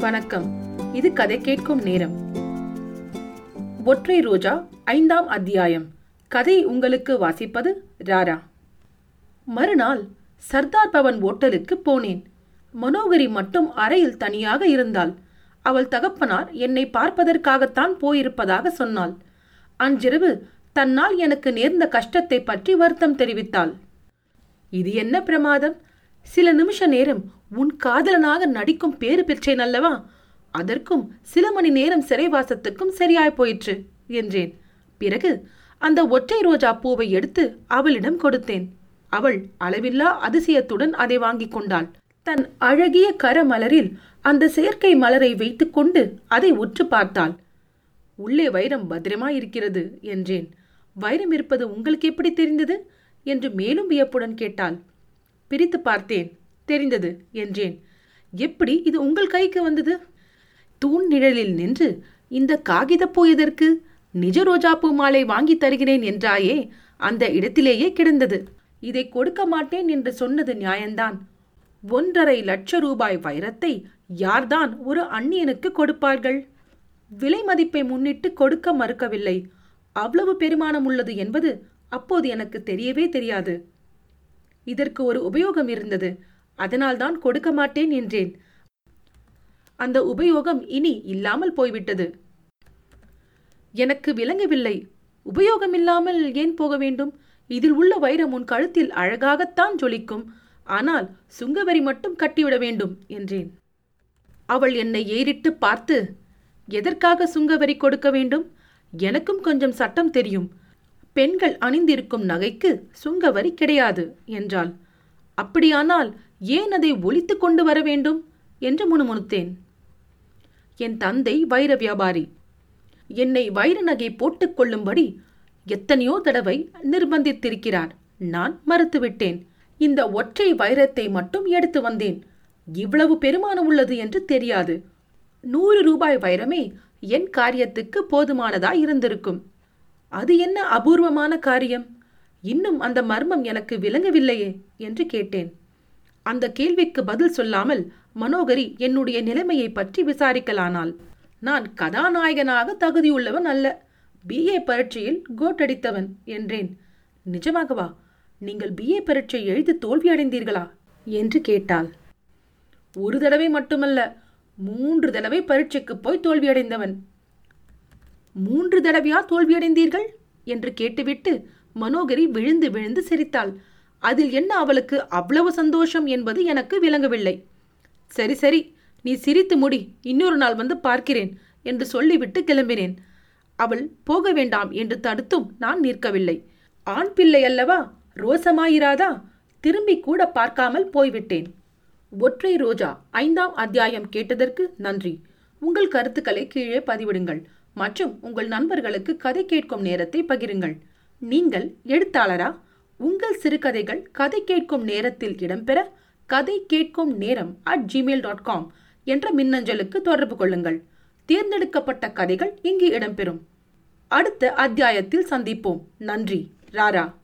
வணக்கம். இது கதை கேட்கும் நேரம். ஒற்றை ரோஜா ஐந்தாம் அத்தியாயம். கதை உங்களுக்கு வாசிப்பது ராரா. மறுநாள் சர்தார் பவன் ஓட்டலுக்கு போனேன். மனோகரி மட்டும் அறையில் தனியாக இருந்தாள். அவள் தகப்பனார் என்னை பார்ப்பதற்காகத்தான் போயிருப்பதாக சொன்னாள். அன்றிரவு தன்னால் எனக்கு நேர்ந்த கஷ்டத்தை பற்றி வருத்தம் தெரிவித்தாள். இது என்ன பிரமாதம்? சில நிமிஷ நேரம் உன் காதலனாக நடிக்கும் பேறு பெற்றேன் அல்லவா? அதற்கும் சில மணி நேரம் சிறைவாசத்துக்கும் சரியாய் போயிற்று என்றேன். பிறகு அந்த ஒற்றை ரோஜா பூவை எடுத்து அவளிடம் கொடுத்தேன். அவள் அளவில்லா அதிசயத்துடன் அதை வாங்கிக் கொண்டாள். தன் அழகிய கரமலரில் அந்த செயற்கை மலரை வைத்துக்கொண்டு அதை உற்று பார்த்தாள். உள்ளே வைரம் பத்திரமா இருக்கிறது என்றேன். வைரம் இருப்பது உங்களுக்கு எப்படி தெரிந்தது? என்று மேலும் வியப்புடன் கேட்டாள். பிரித்து பார்த்தேன். தெரிந்தது என்றேன். எப்படி இது உங்கள் கைக்கு வந்தது? தூண் நிழலில் நின்று இந்த காகிதப்பூ எதற்கு? நிஜ ரோஜாப்பூ மாலை வாங்கி தருகிறேன் என்றாயே அந்த இடத்திலேயே கிடந்தது. இதை கொடுக்க மாட்டேன் என்று சொன்னது நியாயம்தான் ஒன்றரை லட்ச ரூபாய் வைரத்தை யார்தான் ஒரு அந்நியனுக்கு கொடுப்பார்கள்? விலை மதிப்பை முன்னிட்டு கொடுக்க மறுக்கவில்லை. அவ்வளவு பெருமானம் உள்ளது என்பது அப்போது எனக்கு தெரியவே தெரியாது. இதற்கு ஒரு உபயோகம் இருந்தது. அதனால்தான் கொடுக்க மாட்டேன் என்றேன். அந்த உபயோகம் இனி இல்லாமல் போய்விட்டது. எனக்கு விளங்கவில்லை. உபயோகம் இல்லாமல் ஏன் போக வேண்டும்? இதில் உள்ள வைரம் உன் கழுத்தில் அழகாகத்தான் ஜொலிக்கும். ஆனால் சுங்கவரி மட்டும் கட்டிவிட வேண்டும் என்றேன். அவள் என்னை ஏறிட்டு பார்த்து எதற்காக சுங்கவரி கொடுக்க வேண்டும்? எனக்கும் கொஞ்சம் சட்டம் தெரியும். பெண்கள் அணிந்திருக்கும் நகைக்கு சுங்கவரி கிடையாது என்றாள். அப்படியானால் ஏன் அதை ஒழித்து கொண்டு வர வேண்டும்? என்று முணுமுணுத்தேன். என் தந்தை வைர வியாபாரி. என்னை வைர நகை போட்டுக் கொள்ளும்படி எத்தனையோ தடவை நிர்பந்தித்திருக்கிறார். நான் மறுத்துவிட்டேன். இந்த ஒற்றை வைரத்தை மட்டும் எடுத்து வந்தேன். இவ்வளவு பெருமானம் உள்ளது என்று தெரியாது. நூறு ரூபாய் வைரமே என் காரியத்துக்கு போதுமானதா இருந்திருக்கும். அது என்ன அபூர்வமான காரியம்? இன்னும் அந்த மர்மம் எனக்கு விளங்கவில்லையே என்று கேட்டேன். அந்த கேள்விக்கு பதில் சொல்லாமல் மனோகரி என்னுடைய நிலைமையை பற்றி விசாரிக்கலானாள். நான் கதாநாயகனாக தகுதியுள்ளவன் அல்ல. பிஏ பரீட்சையில் கோட்டடித்தவன் என்றேன். நிஜமாகவா? நீங்கள் பிஏ பரீட்சை எழுதி தோல்வியடைந்தீர்களா? என்று கேட்டாள். ஒரு தடவை மட்டுமல்ல மூன்று தடவை பரீட்சைக்கு போய் தோல்வியடைந்தவன். மூன்று தடவையா தோல்வியடைந்தீர்கள்? என்று கேட்டுவிட்டு மனோகரி விழுந்து விழுந்து சிரித்தாள். அதில் என்ன அவளுக்கு அவ்வளவு சந்தோஷம் என்பது எனக்கு விளங்கவில்லை. சரி சரி நீ சிரித்து முடி இன்னொரு நாள் வந்து பார்க்கிறேன் என்று சொல்லிவிட்டு கிளம்பினேன். அவள் போக வேண்டாம் என்று தடுத்தும் நான் நிற்கவில்லை. ஆண் பிள்ளை அல்லவா? ரோசமாயிராதா? திரும்பி கூட பார்க்காமல் போய்விட்டேன். ஒற்றை ரோஜா ஐந்தாம் அத்தியாயம் கேட்டதற்கு நன்றி. உங்கள் கருத்துக்களை கீழே பதிவிடுங்கள். மற்றும் உங்கள் நண்பர்களுக்கு கதை கேட்கும் நேரத்தை பகிருங்கள். நீங்கள் எழுத்தாளரா? உங்கள் சிறுகதைகள் கதை கேட்கும் நேரத்தில் இடம்பெற கதை கேட்கும் நேரம் அட் ஜிமெயில் டாட் காம் என்ற மின்னஞ்சலுக்கு தொடர்பு கொள்ளுங்கள். தேர்ந்தெடுக்கப்பட்ட கதைகள் இங்கு இடம்பெறும். அடுத்த அத்தியாயத்தில் சந்திப்போம். நன்றி. ராரா.